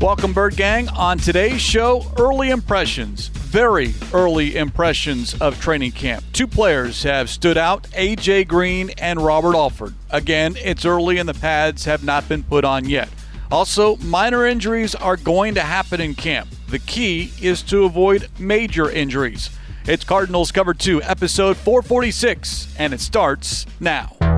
Welcome, Bird Gang. On today's show, early impressions, very early impressions of training camp. Two players have stood out AJ Green and Robert Alford. Again, it's early and the pads have not been put on yet. Also, minor injuries are going to happen in camp. The key is to avoid major injuries. It's Cardinals Cover 2, episode 446, and it starts now.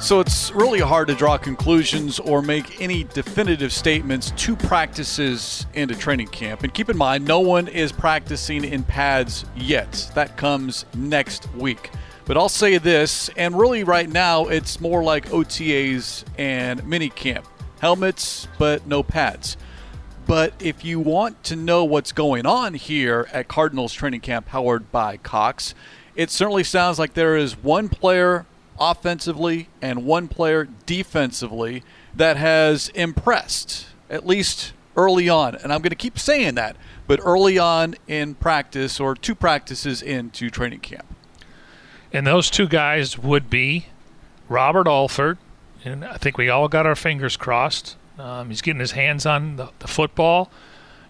So it's really hard to draw conclusions or make any definitive statements to practices into training camp. And keep in mind, no one is practicing in pads yet. That comes next week. But I'll say this, and really right now, it's more like OTAs and mini camp helmets, but no pads. But if you want to know what's going on here at Cardinals training camp, powered by Cox, it certainly sounds like there is one player offensively and one player defensively that has impressed, at least early on. And I'm going to keep saying that, but early on in practice or two practices into training camp. And those two guys would be Robert Alford, and I think we all got our fingers crossed. Um, he's getting his hands on the, the football.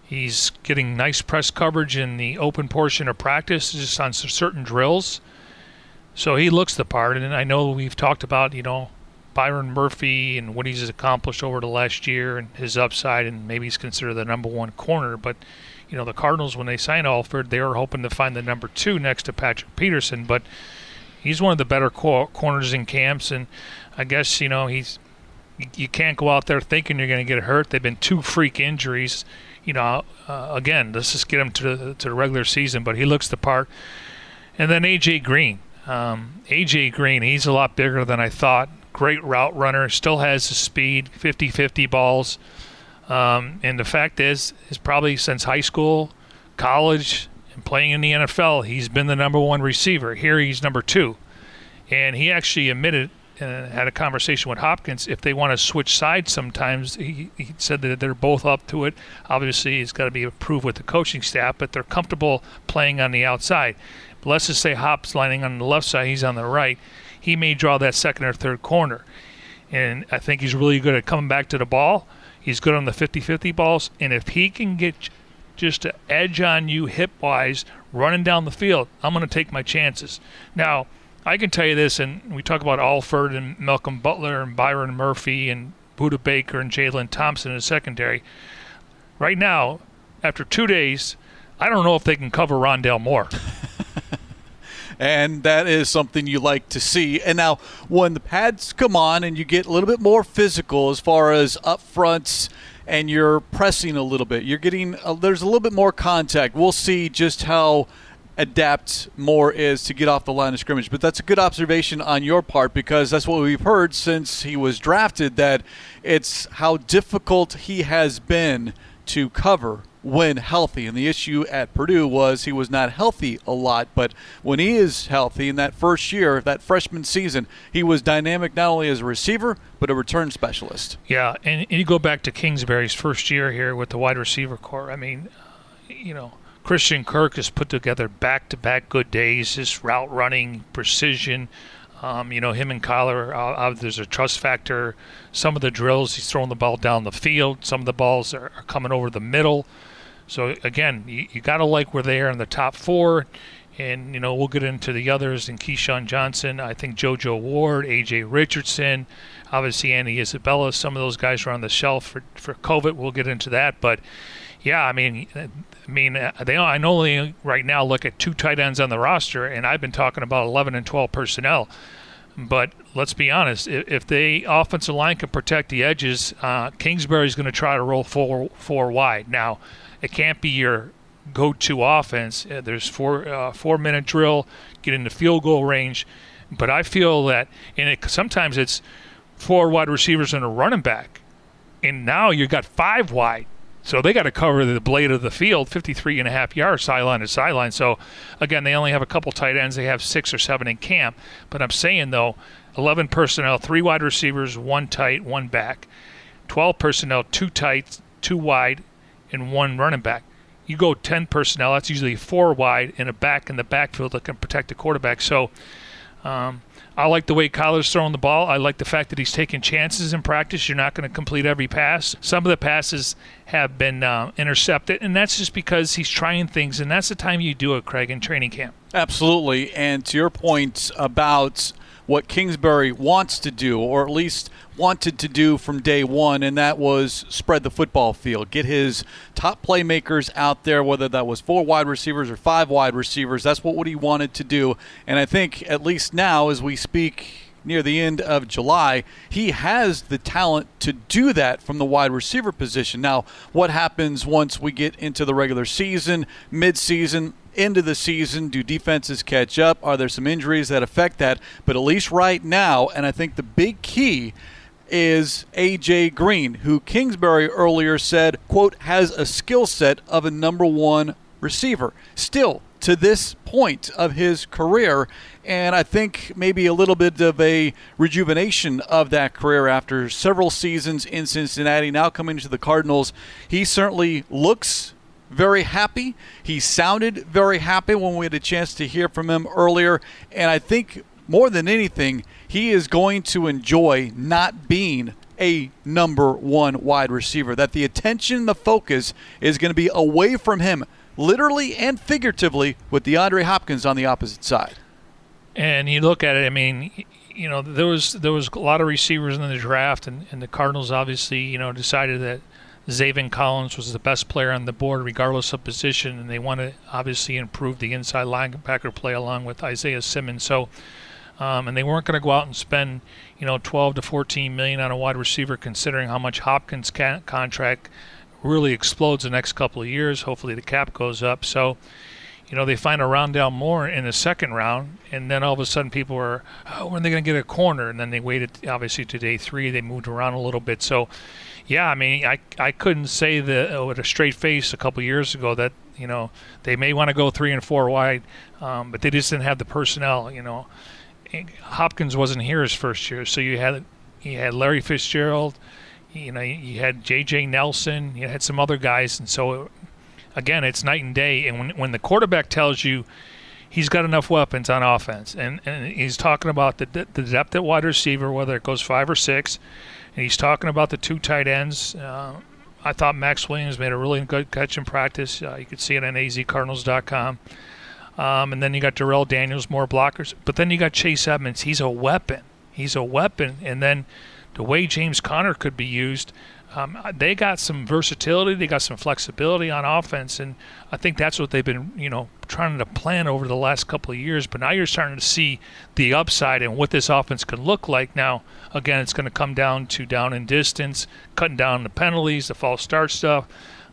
He's getting nice press coverage in the open portion of practice, just on certain drills. So he looks the part, and I know we've talked about you know Byron Murphy and what he's accomplished over the last year and his upside, and maybe he's considered the number one corner. But you know the Cardinals when they signed Alford, they were hoping to find the number two next to Patrick Peterson, but he's one of the better corners in camps, and I guess you know he's you can't go out there thinking you're going to get hurt. They've been two freak injuries. You know, uh, again, let's just get him to the, to the regular season, but he looks the part. And then AJ Green, um, AJ Green, he's a lot bigger than I thought. Great route runner, still has the speed, 50 50 balls. Um, and the fact is, is probably since high school, college, and playing in the NFL, he's been the number one receiver. Here he's number two. And he actually admitted uh, had a conversation with Hopkins. If they want to switch sides sometimes, he, he said that they're both up to it. Obviously, it's got to be approved with the coaching staff, but they're comfortable playing on the outside let's just say Hop's lining on the left side, he's on the right. He may draw that second or third corner. And I think he's really good at coming back to the ball. He's good on the 50 50 balls. And if he can get just an edge on you hip wise running down the field, I'm going to take my chances. Now, I can tell you this, and we talk about Alford and Malcolm Butler and Byron Murphy and Budda Baker and Jalen Thompson in the secondary. Right now, after two days, I don't know if they can cover Rondale Moore. and that is something you like to see. And now, when the pads come on and you get a little bit more physical as far as up fronts and you're pressing a little bit, you're getting a, there's a little bit more contact. We'll see just how adapt Moore is to get off the line of scrimmage. But that's a good observation on your part because that's what we've heard since he was drafted that it's how difficult he has been to cover when healthy. And the issue at Purdue was he was not healthy a lot, but when he is healthy in that first year, that freshman season, he was dynamic not only as a receiver, but a return specialist. Yeah, and you go back to Kingsbury's first year here with the wide receiver corps. I mean, you know, Christian Kirk has put together back to back good days, his route running, precision. Um, you know, him and Kyler, uh, there's a trust factor. Some of the drills, he's throwing the ball down the field. Some of the balls are, are coming over the middle. So again, you, you got to like where they are in the top four, and you know we'll get into the others. And KeeSean Johnson, I think JoJo Ward, AJ Richardson, obviously Andy Isabella. Some of those guys are on the shelf for for COVID. We'll get into that, but yeah, I mean, I mean, they I only right now look at two tight ends on the roster, and I've been talking about 11 and 12 personnel. But let's be honest, if, if the offensive line can protect the edges, uh, Kingsbury's going to try to roll four four wide. Now, it can't be your go-to offense. Uh, there's four uh, four minute drill, get into field goal range, but I feel that and it, sometimes it's four wide receivers and a running back, and now you've got five wide. So they got to cover the blade of the field, 53 and a half yards sideline to sideline. So again, they only have a couple tight ends. They have six or seven in camp. But I'm saying though, 11 personnel, three wide receivers, one tight, one back. 12 personnel, two tight, two wide, and one running back. You go 10 personnel, that's usually four wide and a back in the backfield that can protect the quarterback. So um, I like the way Kyler's throwing the ball. I like the fact that he's taking chances in practice. You're not going to complete every pass. Some of the passes have been uh, intercepted, and that's just because he's trying things, and that's the time you do it, Craig, in training camp. Absolutely. And to your point about what Kingsbury wants to do, or at least wanted to do from day one, and that was spread the football field, get his top playmakers out there, whether that was four wide receivers or five wide receivers. That's what he wanted to do. And I think, at least now, as we speak near the end of July, he has the talent to do that from the wide receiver position. Now, what happens once we get into the regular season, mid-season? Into the season, do defenses catch up? Are there some injuries that affect that? But at least right now, and I think the big key is AJ Green, who Kingsbury earlier said, quote, has a skill set of a number one receiver. Still, to this point of his career, and I think maybe a little bit of a rejuvenation of that career after several seasons in Cincinnati, now coming to the Cardinals. He certainly looks very happy. He sounded very happy when we had a chance to hear from him earlier. And I think more than anything, he is going to enjoy not being a number one wide receiver. That the attention, the focus is going to be away from him, literally and figuratively, with DeAndre Hopkins on the opposite side. And you look at it, I mean, you know, there was there was a lot of receivers in the draft, and, and the Cardinals obviously, you know, decided that Zaven Collins was the best player on the board, regardless of position, and they want to obviously improve the inside linebacker play along with Isaiah Simmons. So, um, and they weren't going to go out and spend, you know, 12 to 14 million on a wide receiver, considering how much Hopkins' contract really explodes the next couple of years. Hopefully, the cap goes up. So, you know, they find a Rondale Moore in the second round, and then all of a sudden people are, oh, when are they going to get a corner? And then they waited, obviously, to day three. They moved around a little bit. So, yeah, I mean, I, I couldn't say that uh, with a straight face a couple years ago that you know they may want to go three and four wide, um, but they just didn't have the personnel. You know, Hopkins wasn't here his first year, so you had you had Larry Fitzgerald, you know, you had J.J. Nelson, you had some other guys, and so again, it's night and day. And when when the quarterback tells you he's got enough weapons on offense, and, and he's talking about the the depth at wide receiver, whether it goes five or six and he's talking about the two tight ends. Uh, I thought Maxx Williams made a really good catch in practice. Uh, you could see it on azcardinals.com. Um, and then you got Darrell Daniels, more blockers. But then you got Chase Edmonds. He's a weapon. He's a weapon. And then the way James Conner could be used, um, they got some versatility. They got some flexibility on offense, and I think that's what they've been, you know, trying to plan over the last couple of years. But now you're starting to see the upside and what this offense can look like. Now, again, it's going to come down to down in distance, cutting down the penalties, the false start stuff.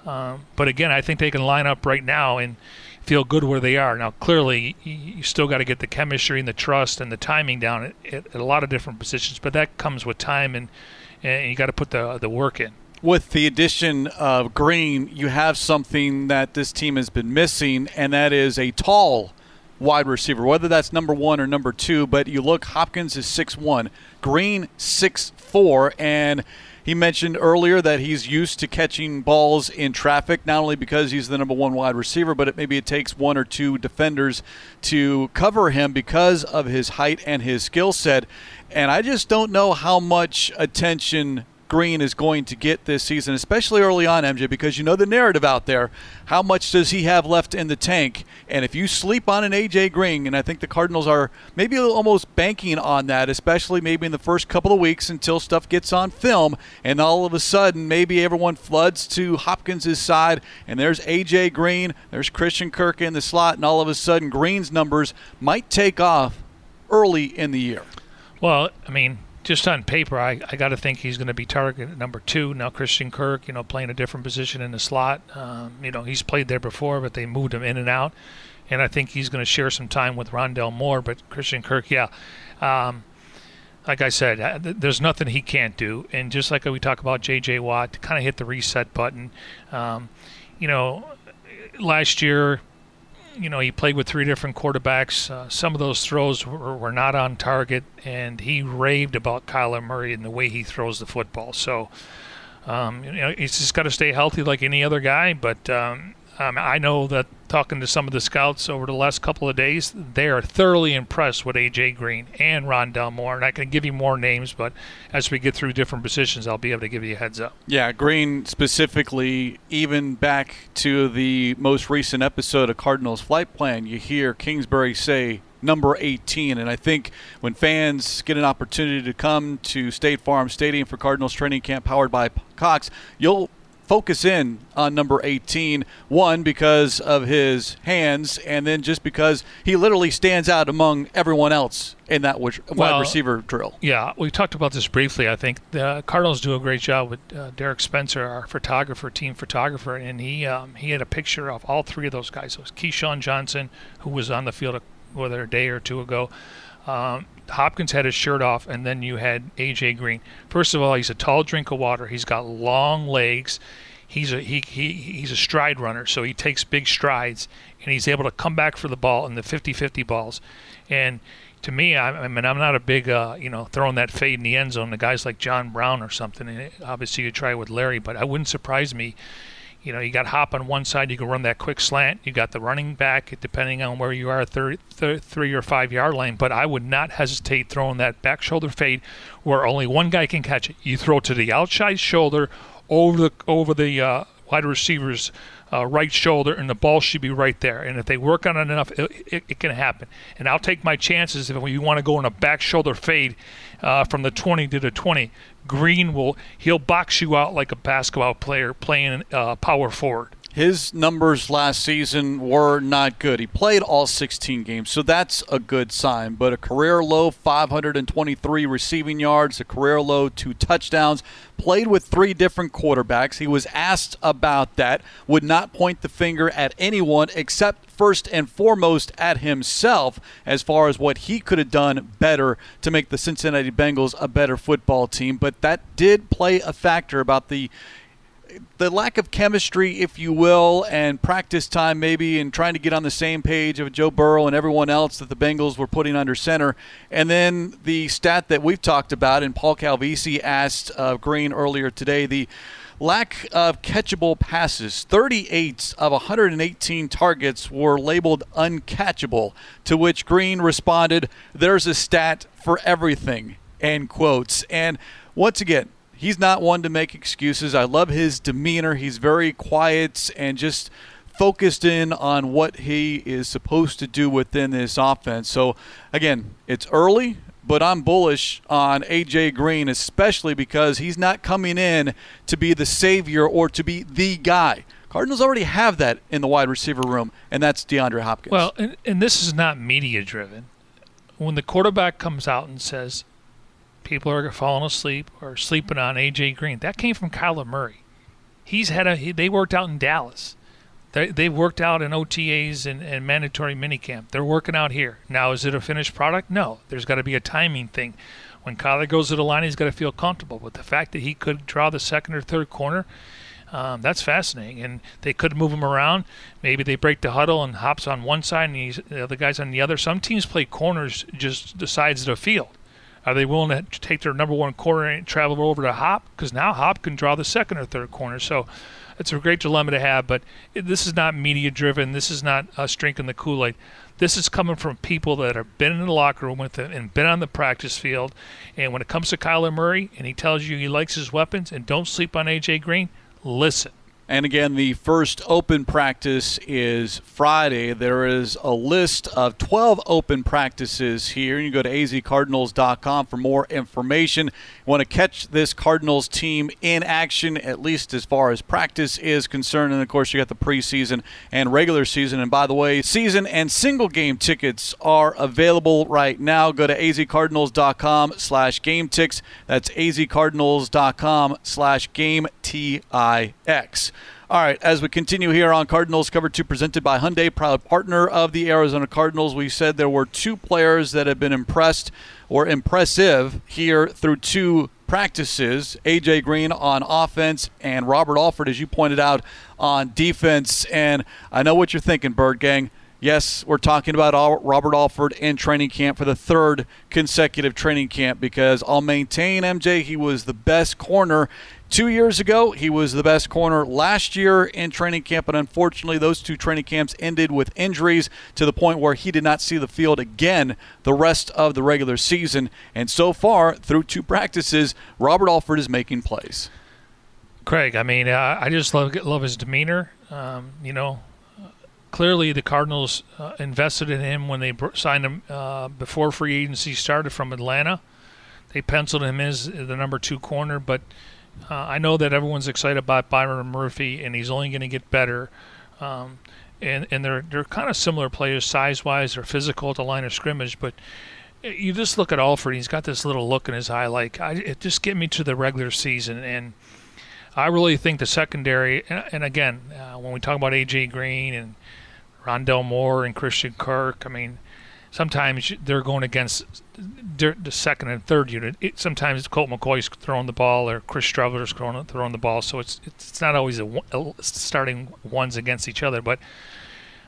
Um, but again, I think they can line up right now and feel good where they are. Now, clearly, you still got to get the chemistry and the trust and the timing down at, at a lot of different positions, but that comes with time and and you got to put the the work in. With the addition of Green, you have something that this team has been missing, and that is a tall wide receiver, whether that's number one or number two. But you look, Hopkins is six one, Green six four, and he mentioned earlier that he's used to catching balls in traffic, not only because he's the number one wide receiver, but it, maybe it takes one or two defenders to cover him because of his height and his skill set. And I just don't know how much attention Green is going to get this season, especially early on, MJ, because you know the narrative out there. How much does he have left in the tank? And if you sleep on an AJ Green, and I think the Cardinals are maybe almost banking on that, especially maybe in the first couple of weeks until stuff gets on film, and all of a sudden maybe everyone floods to Hopkins' side, and there's AJ Green, there's Christian Kirk in the slot, and all of a sudden Green's numbers might take off early in the year. Well, I mean, just on paper, I, I got to think he's going to be target number two. Now, Christian Kirk, you know, playing a different position in the slot. Um, you know, he's played there before, but they moved him in and out. And I think he's going to share some time with Rondale Moore. But Christian Kirk, yeah. Um, like I said, uh, there's nothing he can't do. And just like we talk about J.J. Watt, kind of hit the reset button. Um, you know, last year, you know, he played with three different quarterbacks. Uh, some of those throws were, were, not on target, and he raved about Kyler Murray and the way he throws the football. So, um, you know, he's just got to stay healthy like any other guy. But um, um, I know that talking to some of the scouts over the last couple of days, they are thoroughly impressed with AJ Green and Rondale Moore. And I can give you more names, but as we get through different positions, I'll be able to give you a heads up. Yeah, Green specifically, even back to the most recent episode of Cardinals Flight Plan, you hear Kingsbury say number 18. And I think when fans get an opportunity to come to State Farm Stadium for Cardinals training camp powered by Cox, you'll focus in on number 18. One, because of his hands, and then just because he literally stands out among everyone else in that wide well, receiver drill. Yeah, we talked about this briefly. I think the Cardinals do a great job with uh, Derek Spencer, our photographer, team photographer, and he um, he had a picture of all three of those guys. It was KeeSean Johnson, who was on the field a, whether a day or two ago. Um, Hopkins had his shirt off, and then you had AJ Green. First of all, he's a tall drink of water. He's got long legs. He's a he, he he's a stride runner, so he takes big strides, and he's able to come back for the ball in the 50-50 balls. And to me, I, I mean, I'm not a big, uh, you know, throwing that fade in the end zone. The guys like John Brown or something. And obviously, you try with Larry, but I wouldn't surprise me you know, you got hop on one side, you can run that quick slant. You got the running back, depending on where you are, three, three or five yard line. But I would not hesitate throwing that back shoulder fade where only one guy can catch it. You throw to the outside shoulder over the over the uh, wide receiver's uh, right shoulder, and the ball should be right there. And if they work on it enough, it, it, it can happen. And I'll take my chances if we want to go in a back shoulder fade uh, from the 20 to the 20. Green will he'll box you out like a basketball player playing uh, power forward. His numbers last season were not good. He played all 16 games, so that's a good sign. But a career low 523 receiving yards, a career low two touchdowns, played with three different quarterbacks. He was asked about that, would not point the finger at anyone except first and foremost at himself as far as what he could have done better to make the Cincinnati Bengals a better football team. But that did play a factor about the the lack of chemistry, if you will, and practice time maybe, and trying to get on the same page of Joe Burrow and everyone else that the Bengals were putting under center. And then the stat that we've talked about, and Paul Calvisi asked uh, Green earlier today, the lack of catchable passes. 38 of 118 targets were labeled uncatchable, to which Green responded, There's a stat for everything, end quotes. And once again, he's not one to make excuses. I love his demeanor. He's very quiet and just focused in on what he is supposed to do within this offense. So, again, it's early, but I'm bullish on AJ Green, especially because he's not coming in to be the savior or to be the guy. Cardinals already have that in the wide receiver room, and that's DeAndre Hopkins. Well, and, and this is not media driven. When the quarterback comes out and says, people are falling asleep or sleeping on AJ Green. That came from Kyler Murray. He's had a he, they worked out in Dallas. They they worked out in OTAs and, and mandatory minicamp. They're working out here. Now is it a finished product? No. There's got to be a timing thing. When Kyler goes to the line, he's got to feel comfortable. But the fact that he could draw the second or third corner, um, that's fascinating. And they could move him around. Maybe they break the huddle and hops on one side and the other guy's on the other. Some teams play corners just the sides of the field. Are they willing to take their number one corner and travel over to Hop? Because now Hop can draw the second or third corner. So it's a great dilemma to have. But this is not media driven. This is not us drinking the Kool Aid. This is coming from people that have been in the locker room with him and been on the practice field. And when it comes to Kyler Murray and he tells you he likes his weapons and don't sleep on AJ Green, listen. And again, the first open practice is Friday. There is a list of 12 open practices here. You can go to azcardinals.com for more information. You want to catch this Cardinals team in action, at least as far as practice is concerned. And of course, you got the preseason and regular season. And by the way, season and single game tickets are available right now. Go to azcardinals.com slash game ticks. That's azcardinals.com slash game T I X. All right, as we continue here on Cardinals Cover 2 presented by Hyundai, proud partner of the Arizona Cardinals, we said there were two players that have been impressed or impressive here through two practices AJ Green on offense and Robert Alford, as you pointed out, on defense. And I know what you're thinking, Bird Gang. Yes, we're talking about Robert Alford in training camp for the third consecutive training camp because I'll maintain MJ he was the best corner Two years ago, he was the best corner last year in training camp, but unfortunately, those two training camps ended with injuries to the point where he did not see the field again the rest of the regular season. And so far, through two practices, Robert Alford is making plays. Craig, I mean, I just love love his demeanor. Um, you know, clearly the Cardinals uh, invested in him when they signed him uh, before free agency started from Atlanta. They penciled him as the number two corner, but uh, I know that everyone's excited about Byron Murphy, and he's only going to get better. Um, and and they're they're kind of similar players size wise. They're physical at the line of scrimmage, but you just look at Alford. He's got this little look in his eye, like I, it just get me to the regular season. And I really think the secondary. And, and again, uh, when we talk about AJ Green and Rondale Moore and Christian Kirk, I mean sometimes they're going against the second and third unit. It, sometimes Colt McCoy's throwing the ball or Chris Streveler's throwing, throwing the ball, so it's it's not always a, a starting ones against each other. But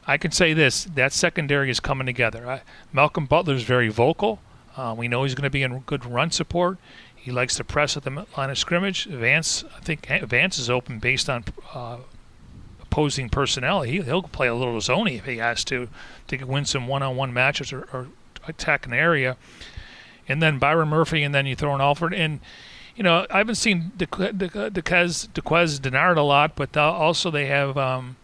I can say this: that secondary is coming together. I, Malcolm Butler's very vocal. Uh, we know he's going to be in good run support. He likes to press at the line of scrimmage. Vance, I think Vance is open based on uh, opposing personnel. He, he'll play a little zony if he has to to win some one-on-one matches or, or attack an area. And then Byron Murphy, and then you throw in Alford. And, you know, I haven't seen Dequez, Darqueze Dennard a lot, but also they have um,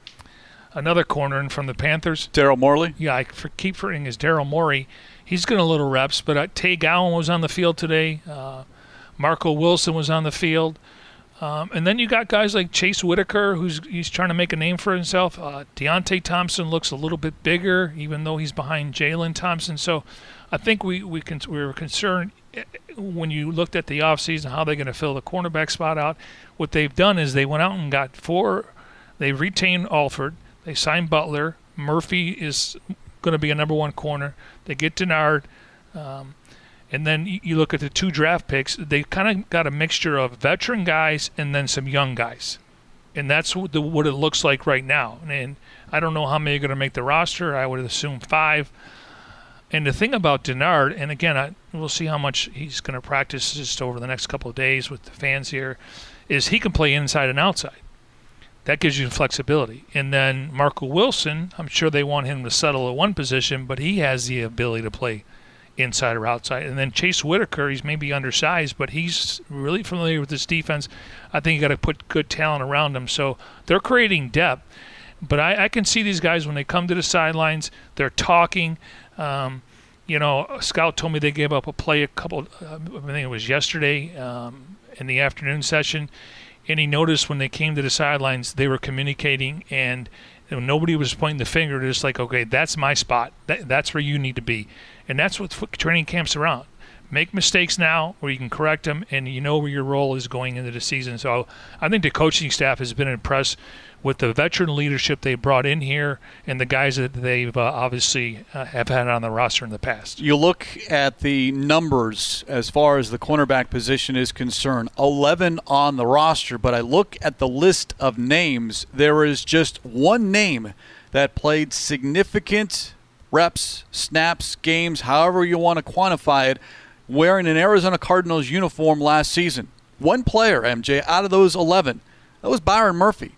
another corner from the Panthers. Daryl Morley? Yeah, I for, keep forgetting his Daryl Morey. He's getting a little reps, but uh, Tay Gowan was on the field today. Uh, Marco Wilson was on the field. Um, and then you got guys like Jace Whittaker, who's he's trying to make a name for himself. Uh, Deionte Thompson looks a little bit bigger, even though he's behind Jalen Thompson. So I think we we, can, we were concerned eh, when you looked at the offseason how they're going to fill the cornerback spot out. What they've done is they went out and got four. They retained Alford. They signed Butler. Murphy is going to be a number one corner. They get Dennard. Um, and then you look at the two draft picks, they kind of got a mixture of veteran guys and then some young guys. And that's what, the, what it looks like right now. And I don't know how many are going to make the roster. I would assume five. And the thing about Dennard, and again, I, we'll see how much he's going to practice just over the next couple of days with the fans here, is he can play inside and outside. That gives you flexibility. And then Marco Wilson, I'm sure they want him to settle at one position, but he has the ability to play – inside or outside. And then Jace Whittaker, he's maybe undersized, but he's really familiar with this defense. I think you got to put good talent around him. So they're creating depth. But I, I, can see these guys when they come to the sidelines, they're talking. Um, you know, a Scout told me they gave up a play a couple, uh, I think it was yesterday um, in the afternoon session. And he noticed when they came to the sidelines, they were communicating and nobody was pointing the finger. Just like, okay, that's my spot. That, that's where you need to be. And that's what training camps are around. Make mistakes now where you can correct them and you know where your role is going into the season. So I think the coaching staff has been impressed with the veteran leadership they brought in here and the guys that they've uh, obviously uh, have had on the roster in the past. You look at the numbers as far as the cornerback position is concerned 11 on the roster, but I look at the list of names. There is just one name that played significant reps, snaps, games, however you want to quantify it, wearing an Arizona Cardinals uniform last season. One player, MJ, out of those 11. That was Byron Murphy.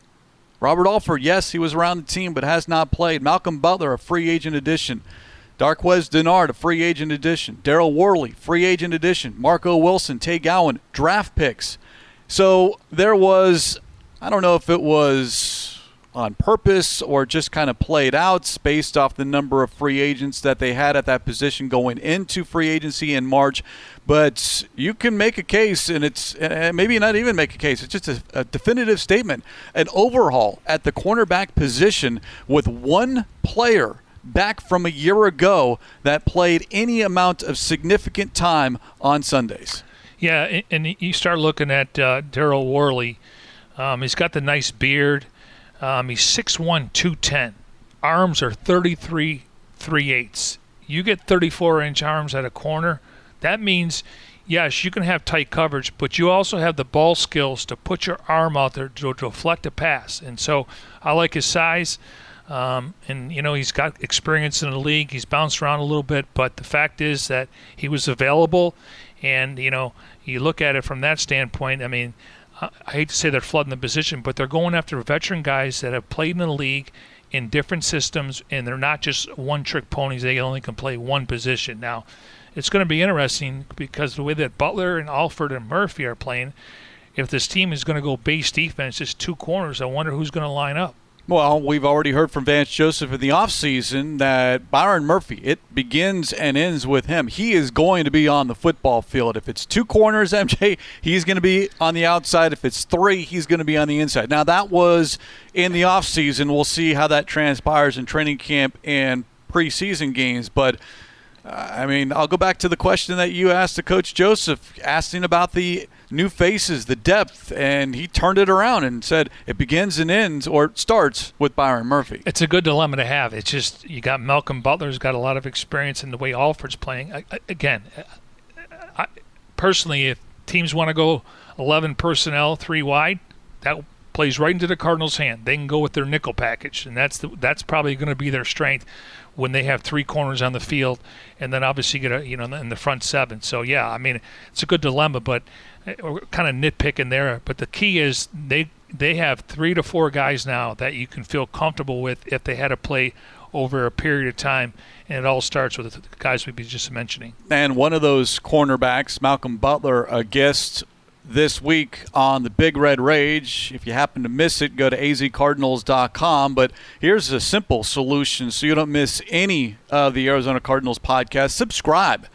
Robert Alford, yes, he was around the team but has not played. Malcolm Butler, a free agent addition. Darqueze Dennard, a free agent addition. Daryl Worley, free agent addition. Marco Wilson, Tay Gowan, draft picks. So there was, I don't know if it was on purpose or just kind of played out based off the number of free agents that they had at that position going into free agency in March. But you can make a case, and it's maybe not even make a case, it's just a, a definitive statement an overhaul at the cornerback position with one player back from a year ago that played any amount of significant time on Sundays. Yeah, and you start looking at uh, Daryl Worley. Um, he's got the nice beard. Um, he's 6'1", 210. Arms are 33 3 eighths. You get 34 inch arms at a corner. That means, yes, you can have tight coverage, but you also have the ball skills to put your arm out there to deflect a pass. And so I like his size. Um, and you know he's got experience in the league. He's bounced around a little bit, but the fact is that he was available, and you know you look at it from that standpoint. I mean, I hate to say they're flooding the position, but they're going after veteran guys that have played in the league in different systems, and they're not just one-trick ponies. They only can play one position. Now, it's going to be interesting because the way that Butler and Alford and Murphy are playing, if this team is going to go base defense, just two corners, I wonder who's going to line up. Well, we've already heard from Vance Joseph in the offseason that Byron Murphy, it begins and ends with him. He is going to be on the football field. If it's two corners, MJ, he's going to be on the outside. If it's three, he's going to be on the inside. Now, that was in the offseason. We'll see how that transpires in training camp and preseason games. But uh, I mean, I'll go back to the question that you asked to Coach Joseph, asking about the new faces, the depth, and he turned it around and said it begins and ends or starts with Byron Murphy. It's a good dilemma to have. It's just you got Malcolm Butler's got a lot of experience in the way Alford's playing. I, again, I, personally, if teams want to go 11 personnel, three wide, that plays right into the Cardinals' hand. They can go with their nickel package, and that's the, that's probably going to be their strength when they have three corners on the field, and then obviously get a you know in the front seven. So yeah, I mean it's a good dilemma, but kind of nitpicking there. But the key is they they have three to four guys now that you can feel comfortable with if they had to play over a period of time, and it all starts with the guys we've been just mentioning. And one of those cornerbacks, Malcolm Butler, a guest this week on the Big Red Rage. If you happen to miss it, go to azcardinals.com. But here's a simple solution so you don't miss any of the Arizona Cardinals podcast. Subscribe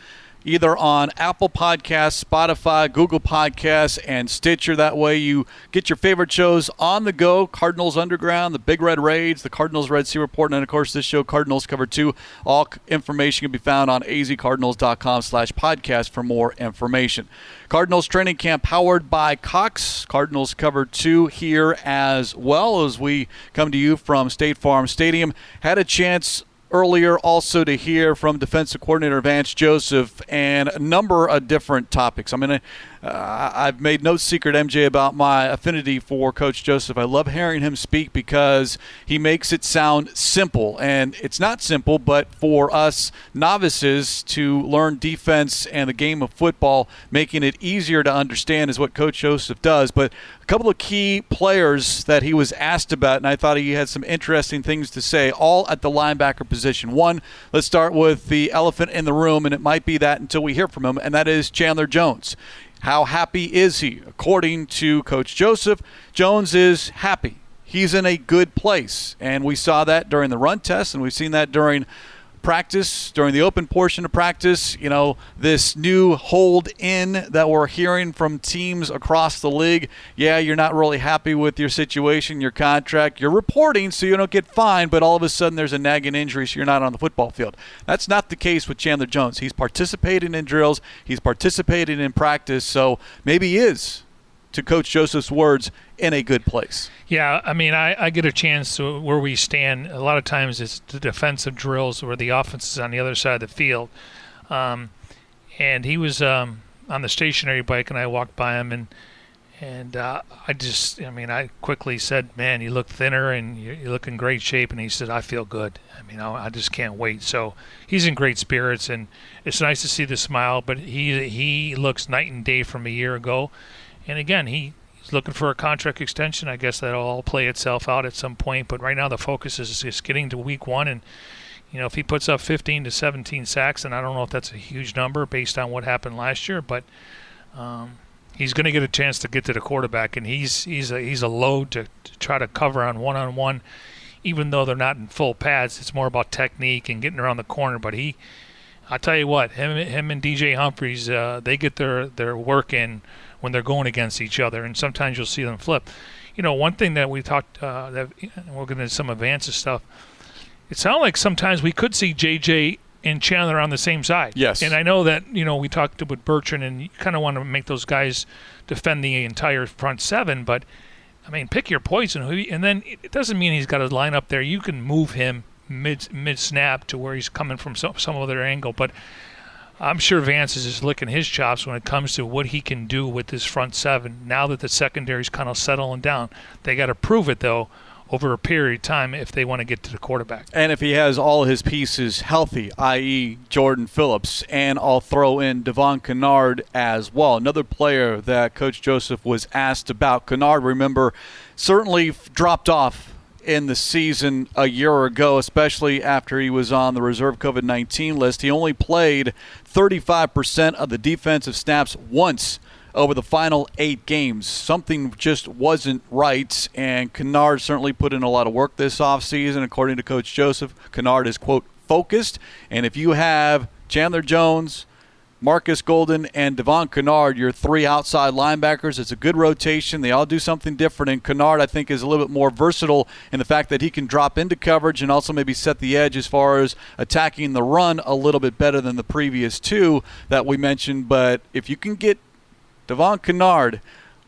either on Apple Podcasts, Spotify, Google Podcasts, and Stitcher. That way you get your favorite shows on the go Cardinals Underground, the Big Red Rage, the Cardinals Red Sea Report, and of course this show, Cardinals Cover 2. All information can be found on azcardinals.com slash podcast for more information. Cardinals training camp powered by Cox. Cardinals Cover 2 here as well as we come to you from State Farm Stadium. Had a chance earlier also to hear from defensive coordinator Vance Joseph and a number of different topics. I'm going to uh, I've made no secret, MJ, about my affinity for Coach Joseph. I love hearing him speak because he makes it sound simple. And it's not simple, but for us novices to learn defense and the game of football, making it easier to understand is what Coach Joseph does. But a couple of key players that he was asked about, and I thought he had some interesting things to say, all at the linebacker position. One, let's start with the elephant in the room, and it might be that until we hear from him, and that is Chandler Jones. How happy is he? According to Coach Joseph, Jones is happy. He's in a good place. And we saw that during the run test, and we've seen that during practice, during the open portion of practice, you know, this new hold in that we're hearing from teams across the league. Yeah, you're not really happy with your situation, your contract. You're reporting so you don't get fined, but all of a sudden there's a nagging injury so you're not on the football field. That's not the case with Chandler Jones. He's participating in drills, he's participating in practice, so maybe he is to Coach Joseph's words, in a good place. Yeah, I mean, I, I get a chance to where we stand. A lot of times it's the defensive drills where the offense is on the other side of the field. Um, and he was um, on the stationary bike, and I walked by him, and and uh, I just, I mean, I quickly said, "Man, you look thinner, and you, you look in great shape." And he said, "I feel good. I mean, I, I just can't wait." So he's in great spirits, and it's nice to see the smile. But he he looks night and day from a year ago and again, he, he's looking for a contract extension. I guess that'll all play itself out at some point. But right now, the focus is just getting to week one. And, you know, if he puts up 15 to 17 sacks, and I don't know if that's a huge number based on what happened last year, but um, he's going to get a chance to get to the quarterback. And he's, he's, a, he's a load to, to try to cover on one on one. Even though they're not in full pads, it's more about technique and getting around the corner. But he, I tell you what, him, him and DJ Humphries, uh, they get their, their work in when they're going against each other, and sometimes you'll see them flip. You know, one thing that we talked uh, that we're going to some advances stuff. It sounded like sometimes we could see JJ and Chandler on the same side. Yes. And I know that you know we talked with Bertrand, and you kind of want to make those guys defend the entire front seven, but I mean, pick your poison. And then it doesn't mean he's got to line up there. You can move him mid mid snap to where he's coming from some some other angle. But I'm sure Vance is just licking his chops when it comes to what he can do with this front seven. Now that the secondary's kind of settling down, they got to prove it though over a period of time if they want to get to the quarterback. And if he has all his pieces healthy, i.e., Jordan Phillips, and I'll throw in Devon Kennard as well. Another player that Coach Joseph was asked about. Kennard, remember, certainly dropped off in the season a year ago, especially after he was on the reserve COVID 19 list. He only played 35% of the defensive snaps once over the final eight games. Something just wasn't right, and Kennard certainly put in a lot of work this offseason. According to Coach Joseph, Kennard is, quote, focused. And if you have Chandler Jones, Marcus Golden, and Devon Kennard, your three outside linebackers. It's a good rotation. They all do something different. And Kennard, I think, is a little bit more versatile in the fact that he can drop into coverage and also maybe set the edge as far as attacking the run a little bit better than the previous two that we mentioned. But if you can get Devon Kennard,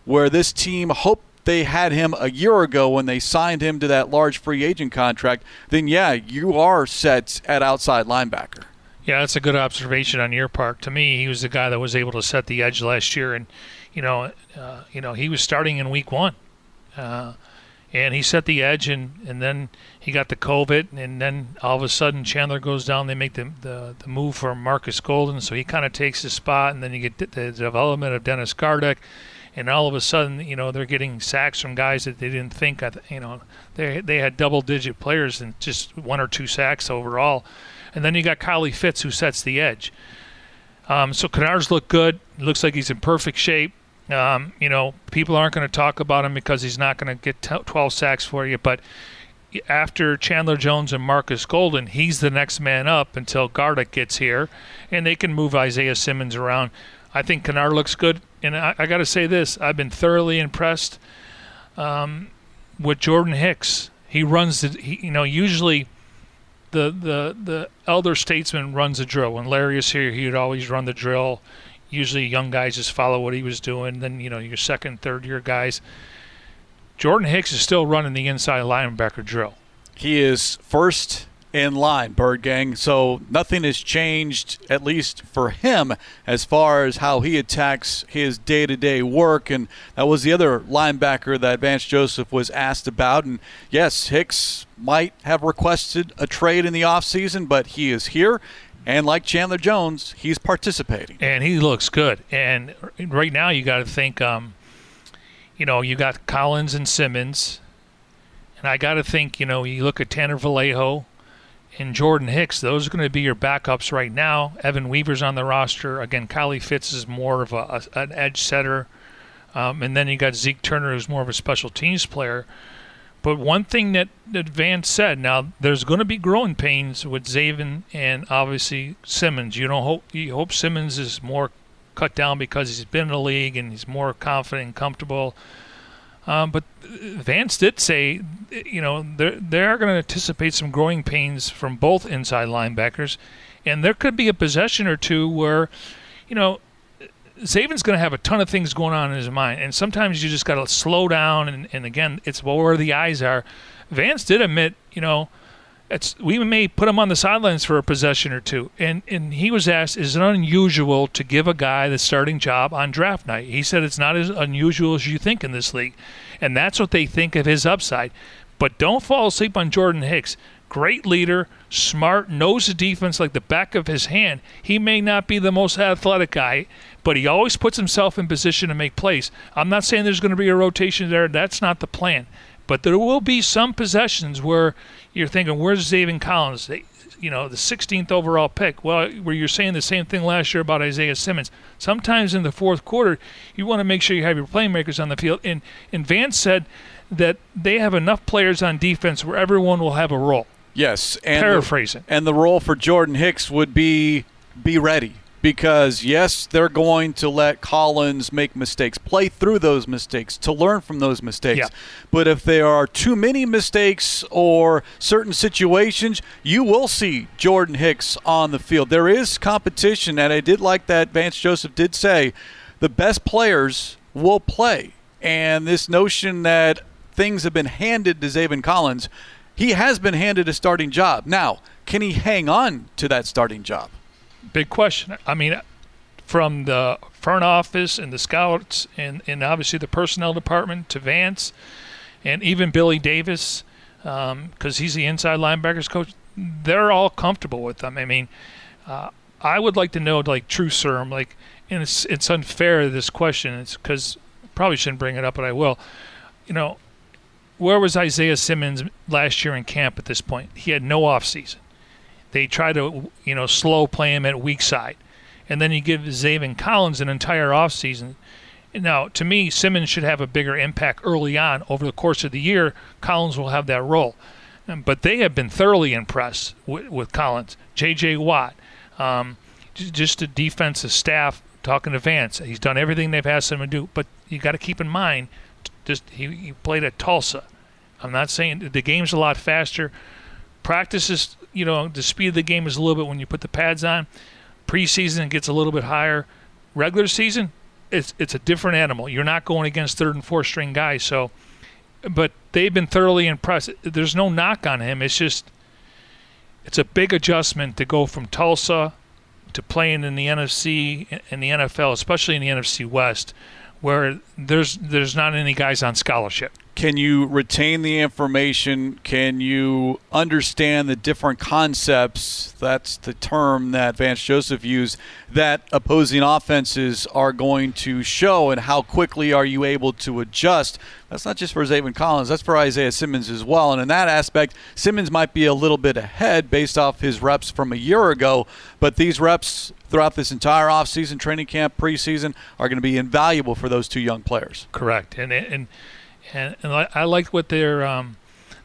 where this team hoped they had him a year ago when they signed him to that large free agent contract, then yeah, you are set at outside linebacker. Yeah, that's a good observation on your part. To me, he was the guy that was able to set the edge last year, and you know, uh, you know, he was starting in week one, uh, and he set the edge, and and then he got the COVID, and then all of a sudden Chandler goes down. They make the the, the move for Marcus Golden, so he kind of takes his spot, and then you get the development of Dennis Gardeck, and all of a sudden, you know, they're getting sacks from guys that they didn't think, you know, they they had double digit players and just one or two sacks overall and then you got Kylie Fitts who sets the edge. Um, so Kennard's look good. Looks like he's in perfect shape. Um, you know, people aren't going to talk about him because he's not going to get t- 12 sacks for you. But after Chandler Jones and Marcus Golden, he's the next man up until Gardeck gets here, and they can move Isaiah Simmons around. I think Kennard looks good, and I, I got to say this: I've been thoroughly impressed um, with Jordan Hicks. He runs the, he, you know, usually the the the elder statesman runs the drill. When Larry is here, he would always run the drill. Usually, young guys just follow what he was doing. Then you know your second, third year guys. Jordan Hicks is still running the inside linebacker drill. He is first in line, Bird Gang. So nothing has changed, at least for him, as far as how he attacks his day to day work. And that was the other linebacker that Vance Joseph was asked about. And yes, Hicks might have requested a trade in the offseason, but he is here. And like Chandler Jones, he's participating. And he looks good. And right now, you got to think, um, you know, you got Collins and Simmons. And I got to think, you know, you look at Tanner Vallejo, and Jordan Hicks, those are going to be your backups right now. Evan Weaver's on the roster. Again, Kylie Fitts is more of a, a an edge setter. Um, and then you got Zeke Turner, who's more of a special teams player. But one thing that, that Vance said, now there's going to be growing pains with Zaven and obviously Simmons. You don't hope you hope Simmons is more cut down because he's been in the league and he's more confident and comfortable. Um, but Vance did say, you know, they're, they're going to anticipate some growing pains from both inside linebackers. And there could be a possession or two where, you know, Zaven's going to have a ton of things going on in his mind. And sometimes you just got to slow down. And, and again, it's where the eyes are. Vance did admit, you know, it's we may put him on the sidelines for a possession or two. And and he was asked, is it unusual to give a guy the starting job on draft night? He said it's not as unusual as you think in this league. And that's what they think of his upside. But don't fall asleep on Jordan Hicks. Great leader, smart, knows the defense like the back of his hand. He may not be the most athletic guy, but he always puts himself in position to make plays. I'm not saying there's going to be a rotation there. That's not the plan. But there will be some possessions where you're thinking, where's Zaven Collins? They, you know, the 16th overall pick. Well, where you're saying the same thing last year about Isaiah Simmons. Sometimes in the fourth quarter, you want to make sure you have your playmakers on the field. And, and Vance said that they have enough players on defense where everyone will have a role. Yes, and paraphrasing. The, and the role for Jordan Hicks would be be ready because yes, they're going to let Collins make mistakes, play through those mistakes, to learn from those mistakes. Yeah. But if there are too many mistakes or certain situations, you will see Jordan Hicks on the field. There is competition, and I did like that Vance Joseph did say the best players will play. And this notion that things have been handed to Zaven Collins, he has been handed a starting job. Now, can he hang on to that starting job? Big question. I mean, from the front office and the scouts and, and obviously the personnel department to Vance and even Billy Davis, because um, he's the inside linebackers coach, they're all comfortable with them. I mean, uh, I would like to know, like, true serum, like, and it's, it's unfair, this question. It's because probably shouldn't bring it up, but I will. You know, where was Isaiah Simmons last year in camp at this point? He had no offseason. They try to, you know, slow play him at weak side. And then you give Zaven Collins an entire offseason. Now, to me, Simmons should have a bigger impact early on. Over the course of the year, Collins will have that role. But they have been thoroughly impressed with, with Collins. J.J. Watt, um, just the defensive staff talking to Vance. He's done everything they've asked him to do. But you got to keep in mind, just he, he played at Tulsa. I'm not saying the game's a lot faster. Practice is, you know, the speed of the game is a little bit when you put the pads on. Preseason it gets a little bit higher. Regular season, it's it's a different animal. You're not going against third and fourth string guys. So, but they've been thoroughly impressed. There's no knock on him. It's just it's a big adjustment to go from Tulsa to playing in the NFC and the NFL, especially in the NFC West, where there's there's not any guys on scholarship. Can you retain the information? Can you understand the different concepts? That's the term that Vance Joseph used that opposing offenses are going to show, and how quickly are you able to adjust? That's not just for Zaven Collins, that's for Isaiah Simmons as well. And in that aspect, Simmons might be a little bit ahead based off his reps from a year ago, but these reps throughout this entire offseason, training camp, preseason, are going to be invaluable for those two young players. Correct. And, and, and, and I, I like what their um,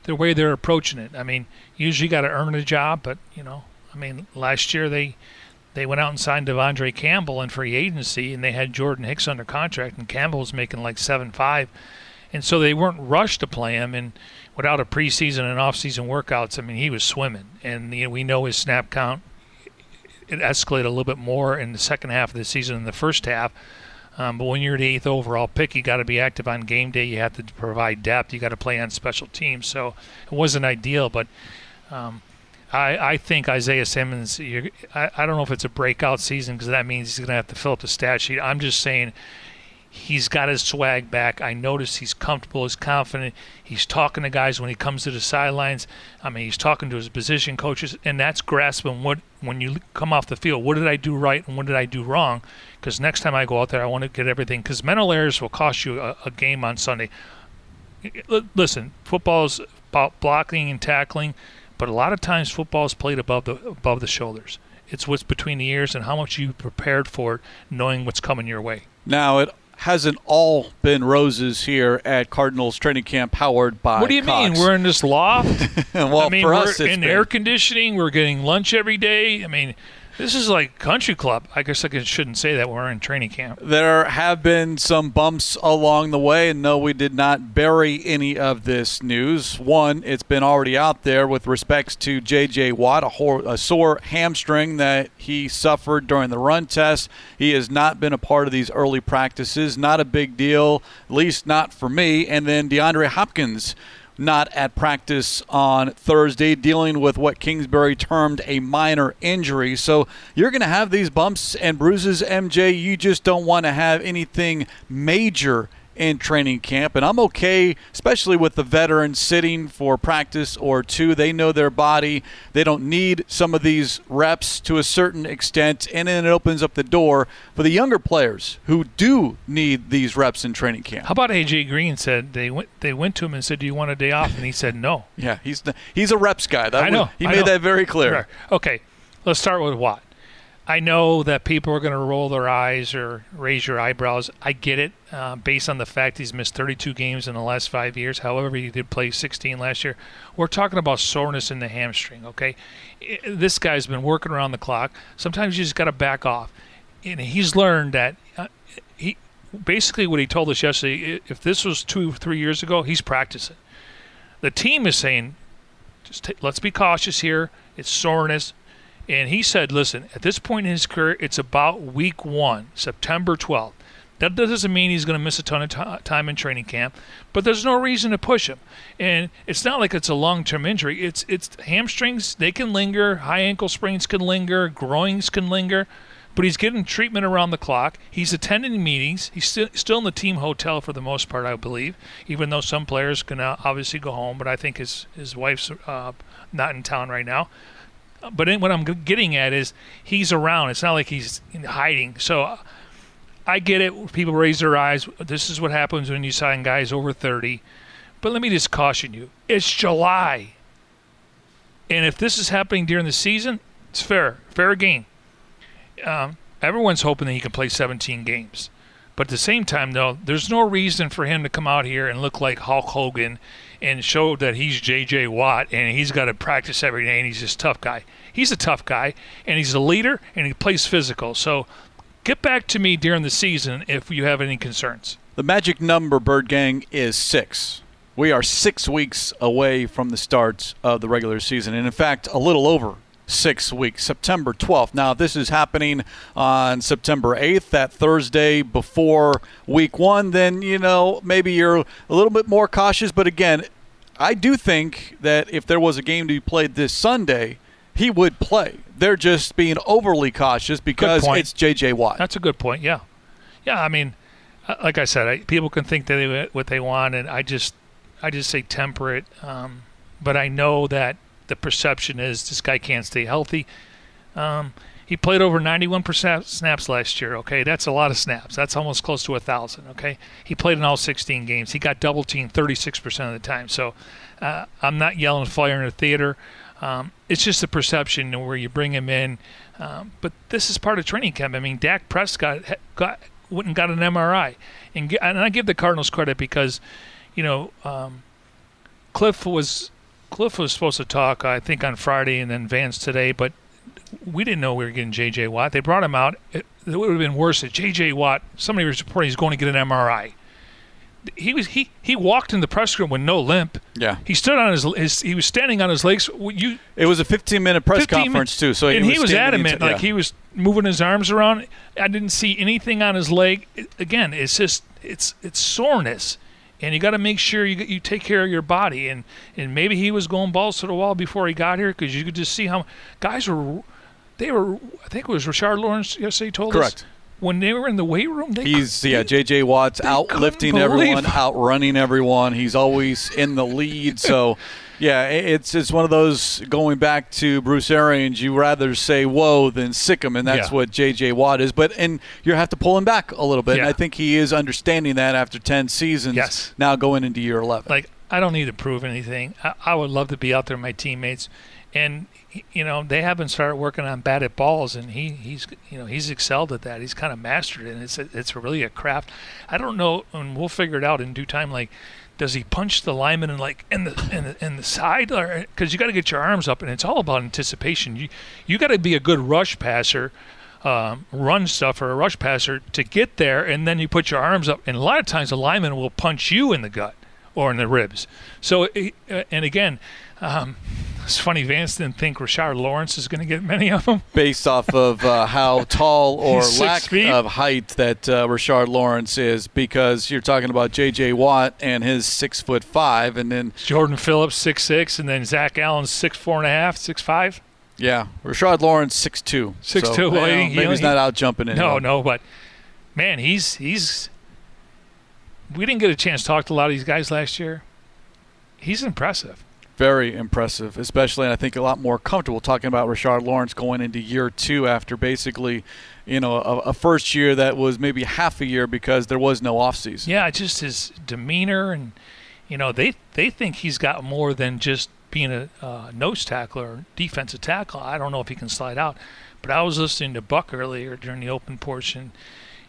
the way they're approaching it. I mean, usually you got to earn a job, but you know, I mean, last year they they went out and signed De'Vondre Campbell in free agency, and they had Jordan Hicks under contract, and Campbell was making like seven five, and so they weren't rushed to play him. And without a preseason and off-season workouts, I mean, he was swimming, and you know, we know his snap count it escalated a little bit more in the second half of the season than the first half. Um, but when you're the eighth overall pick, you got to be active on game day. You have to provide depth. You got to play on special teams. So it wasn't ideal, but um, I, I think Isaiah Simmons. I, I don't know if it's a breakout season because that means he's going to have to fill up the stat sheet. I'm just saying he's got his swag back. I notice he's comfortable, he's confident. He's talking to guys when he comes to the sidelines. I mean, he's talking to his position coaches, and that's grasping what when you come off the field. What did I do right and what did I do wrong? Because next time I go out there, I want to get everything. Because mental errors will cost you a, a game on Sunday. Listen, football is about blocking and tackling, but a lot of times football is played above the above the shoulders. It's what's between the ears and how much you prepared for it, knowing what's coming your way. Now, it hasn't all been roses here at Cardinals training camp powered by What do you Cox. mean? We're in this loft? well, I mean, for we're us, it's in been- air conditioning. We're getting lunch every day. I mean, this is like country club. I guess I shouldn't say that. We're in training camp. There have been some bumps along the way, and no, we did not bury any of this news. One, it's been already out there with respects to J.J. Watt, a, hor- a sore hamstring that he suffered during the run test. He has not been a part of these early practices. Not a big deal, at least not for me. And then DeAndre Hopkins not at practice on Thursday, dealing with what Kingsbury termed a minor injury. So you're going to have these bumps and bruises, MJ. You just don't want to have anything major in training camp. And I'm okay, especially with the veterans sitting for practice or two. They know their body. They don't need some of these reps to a certain extent. And then it opens up the door for the younger players who do need these reps in training camp. How about AJ Green said they went they went to him and said, "Do you want a day off?" And he said, "No." Yeah, he's the, he's a reps guy. That I know. was- he I made know. that very clear. Okay, let's start with Watt. I know that people are going to roll their eyes or raise your eyebrows. I get it, uh, based on the fact he's missed 32 games in the last five years. However, he did play 16 last year. We're talking about soreness in the hamstring. Okay, this guy's been working around the clock. Sometimes you just got to back off, and he's learned that. Uh, he basically what he told us yesterday. If this was two, three years ago, he's practicing. The team is saying, just ta- let's be cautious here. It's soreness. And he said, listen, at this point in his career, it's about week one, September 12th. That doesn't mean he's going to miss a ton of t- time in training camp, but there's no reason to push him. And it's not like it's a long-term injury. It's it's hamstrings. They can linger. High ankle sprains can linger. Groins can linger. But he's getting treatment around the clock. He's attending meetings. He's st- still in the team hotel for the most part, I believe. Even though some players can uh, obviously go home, but I think his his wife's uh, not in town right now. But in, what I'm getting at is he's around. It's not like he's hiding. So I get it. People raise their eyes. This is what happens when you sign guys over 30. But let me just caution you it's July. And if this is happening during the season, it's fair. Fair game. Um, everyone's hoping that he can play 17 games. But at the same time, though, there's no reason for him to come out here and look like Hulk Hogan and show that he's J.J. Watt and he's got to practice every day and he's this tough guy. He's a tough guy and he's a leader and he plays physical. So get back to me during the season if you have any concerns. The magic number, Bird Gang, is six. We are six weeks away from the start of the regular season, and in fact, a little over six weeks, September 12th. Now, this is happening on September 8th, that Thursday before week one, then, you know, maybe you're a little bit more cautious. But again, I do think that if there was a game to be played this Sunday, he would play. They're just being overly cautious because it's J.J. Watt. That's a good point, yeah. Yeah, I mean, uh, like I said, I, people can think that they, what they want, and I just, I just say temper it. Um, but I know that the perception is this guy can't stay healthy. Um, he played over 91% snaps last year. Okay, that's a lot of snaps. That's almost close to a thousand. Okay, he played in all 16 games. He got double teamed 36% of the time. So uh, I'm not yelling fire in the theater. Um, it's just a perception where you bring him in. Um, but this is part of training camp. I mean, Dak Prescott got went and got an MRI, and, and I give the Cardinals credit because, you know, um, Cliff was Cliff was supposed to talk, I think, on Friday, and then Vance today, but we didn't know we were getting J.J. Watt. They brought him out. It, it would have been worse if J.J. Watt. Somebody was reporting he's going to get an MRI. He was he he walked in the press room with no limp. Yeah, he stood on his, his he was standing on his legs. You it was a 15 minute press 15 conference too. So and he was, he was adamant, like he was moving his arms around. I didn't see anything on his leg. It, again, it's just it's it's soreness and you got to make sure you you take care of your body. And and maybe he was going balls to the wall before he got here because you could just see how guys were. They were. I think it was Rashard Lawrence yesterday told Correct. us. When they were in the weight room, they he's yeah. J.J. Watt's outlifting everyone, outrunning everyone. He's always in the lead. So yeah, it's it's one of those going back to Bruce Arians. You rather say whoa than sick him, and that's yeah. what J.J. Watt is. But and you have to pull him back a little bit. Yeah. And I think he is understanding that after ten seasons. Yes. Now going into year eleven. Like I don't need to prove anything. I, I would love to be out there with my teammates, and you know they haven't started working on batted balls, and he he's you know he's excelled at that. He's kind of mastered it. And it's a, it's really a craft. I don't know, and we'll figure it out in due time. Like does he punch the lineman in like in the in the, in the side? Because you got to get your arms up and it's all about anticipation. You you got to be a good rush passer um, run stuff or a rush passer to get there and then you put your arms up and a lot of times the lineman will punch you in the gut or in the ribs. So uh, and again um, it's funny, Vance didn't think Rashard Lawrence is going to get many of them. Based off of uh, how tall or lack feet. of height that uh, Rashard Lawrence is, because you're talking about J.J. Watt and his six foot five, and then Jordan Phillips six six, and then Zach Allen six four and a half, six five. Yeah, Rashard Lawrence six two. Six so, two. Well, he, maybe he's not out jumping anyone. No, no, but man, he's he's. We didn't get a chance to talk to a lot of these guys last year. He's impressive very impressive, especially, and I think a lot more comfortable talking about Rashard Lawrence going into year two after basically, you know, a, a, first year that was maybe half a year because there was no offseason. Yeah, just his demeanor and, you know, they they think he's got more than just being a uh, nose tackle or defensive tackle. I don't know if he can slide out, but I was listening to Buck earlier during the open portion,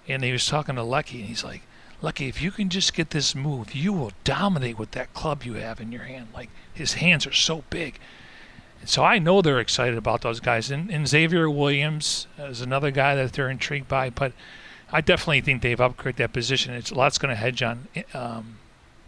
and he was talking to Leki, and he's like, Lucky, if you can just get this move, you will dominate with that club you have in your hand. Like his hands are so big. And so I know they're excited about those guys. And, and Xavier Williams is another guy that they're intrigued by. But I definitely think they've upgraded that position. It's a lot's going to hedge on um,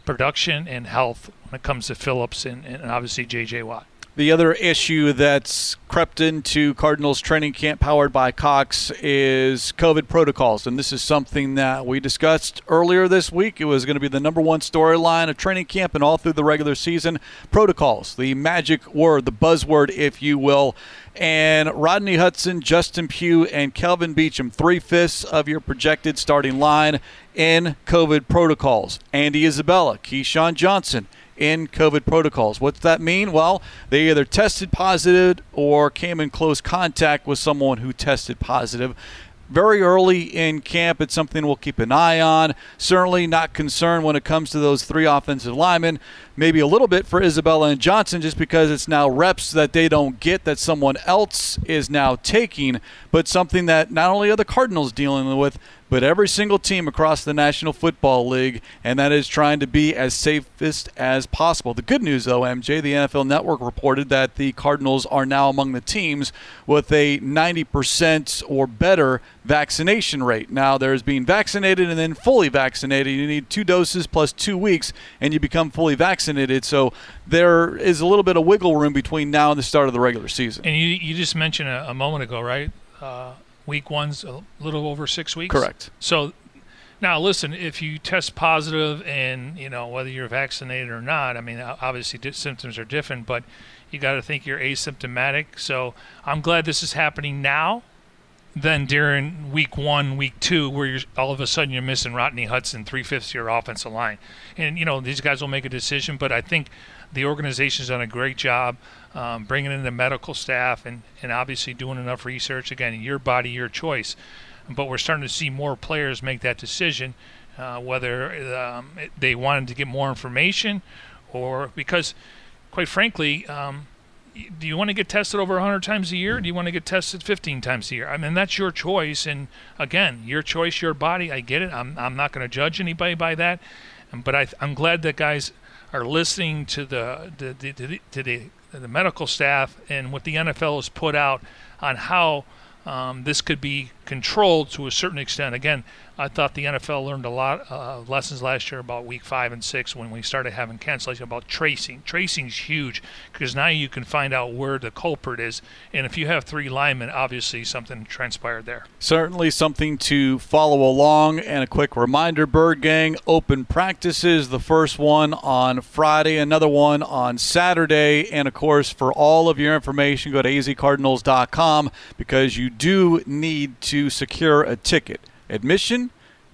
production and health when it comes to Phillips and, and obviously J.J. Watt. The other issue that's crept into Cardinals training camp powered by Cox is COVID protocols. And this is something that we discussed earlier this week. It was going to be the number one storyline of training camp and all through the regular season. Protocols, the magic word, the buzzword, if you will. And Rodney Hudson, Justin Pugh, and Kelvin Beachum, three fifths of your projected starting line in COVID protocols. Andy Isabella, KeeSean Johnson in COVID protocols. What's that mean? Well, they either tested positive or came in close contact with someone who tested positive very early in camp. It's something we'll keep an eye on. Certainly not concerned when it comes to those three offensive linemen. Maybe a little bit for Isabella and Johnson just because it's now reps that they don't get that someone else is now taking, but something that not only are the Cardinals dealing with, but every single team across the National Football League, and that is trying to be as safest as possible. The good news, though, MJ, the NFL Network reported that the Cardinals are now among the teams with a 90% or better vaccination rate. Now, there's being vaccinated and then fully vaccinated. You need two doses plus two weeks, and you become fully vaccinated. So there is a little bit of wiggle room between now and the start of the regular season. And you, you just mentioned a, a moment ago, right? Uh, Week one's a little over six weeks. Correct. So now listen, if you test positive and you know whether you're vaccinated or not, I mean obviously symptoms are different, but you got to think you're asymptomatic. So I'm glad this is happening now than during week one, week two, where you're all of a sudden you're missing Rodney Hudson, three fifths of your offensive line, and you know these guys will make a decision. But I think the organization's done a great job um, bringing in the medical staff and, and obviously doing enough research. Again, your body, your choice. But we're starting to see more players make that decision, uh, whether um, they wanted to get more information or because, quite frankly, um, do you want to get tested over 100 times a year? do you want to get tested 15 times a year? I mean, that's your choice. And again, your choice, your body. I get it. I'm, I'm not going to judge anybody by that. But I, I'm glad that guys are listening to the, the, the, to the the medical staff and what the NFL has put out on how um, this could be controlled to a certain extent. Again, I thought the NFL learned a lot of uh, lessons last year about week five and six when we started having cancellation about tracing. Tracing is huge because now you can find out where the culprit is. And if you have three linemen, obviously something transpired there. Certainly something to follow along. And a quick reminder Bird Gang open practices. The first one on Friday, another one on Saturday. And of course, for all of your information, go to azcardinals.com because you do need to secure a ticket admission,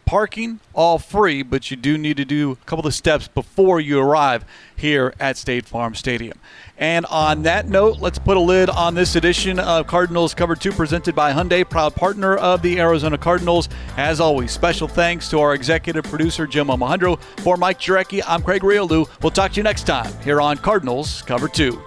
parking, all free, but you do need to do a couple of steps before you arrive here at State Farm Stadium. And on that note, let's put a lid on this edition of Cardinals Cover 2 presented by Hyundai, proud partner of the Arizona Cardinals. As always, special thanks to our executive producer, Jim Omahundro. For Mike Jarecki, I'm Craig Grialou. We'll talk to you next time here on Cardinals Cover 2.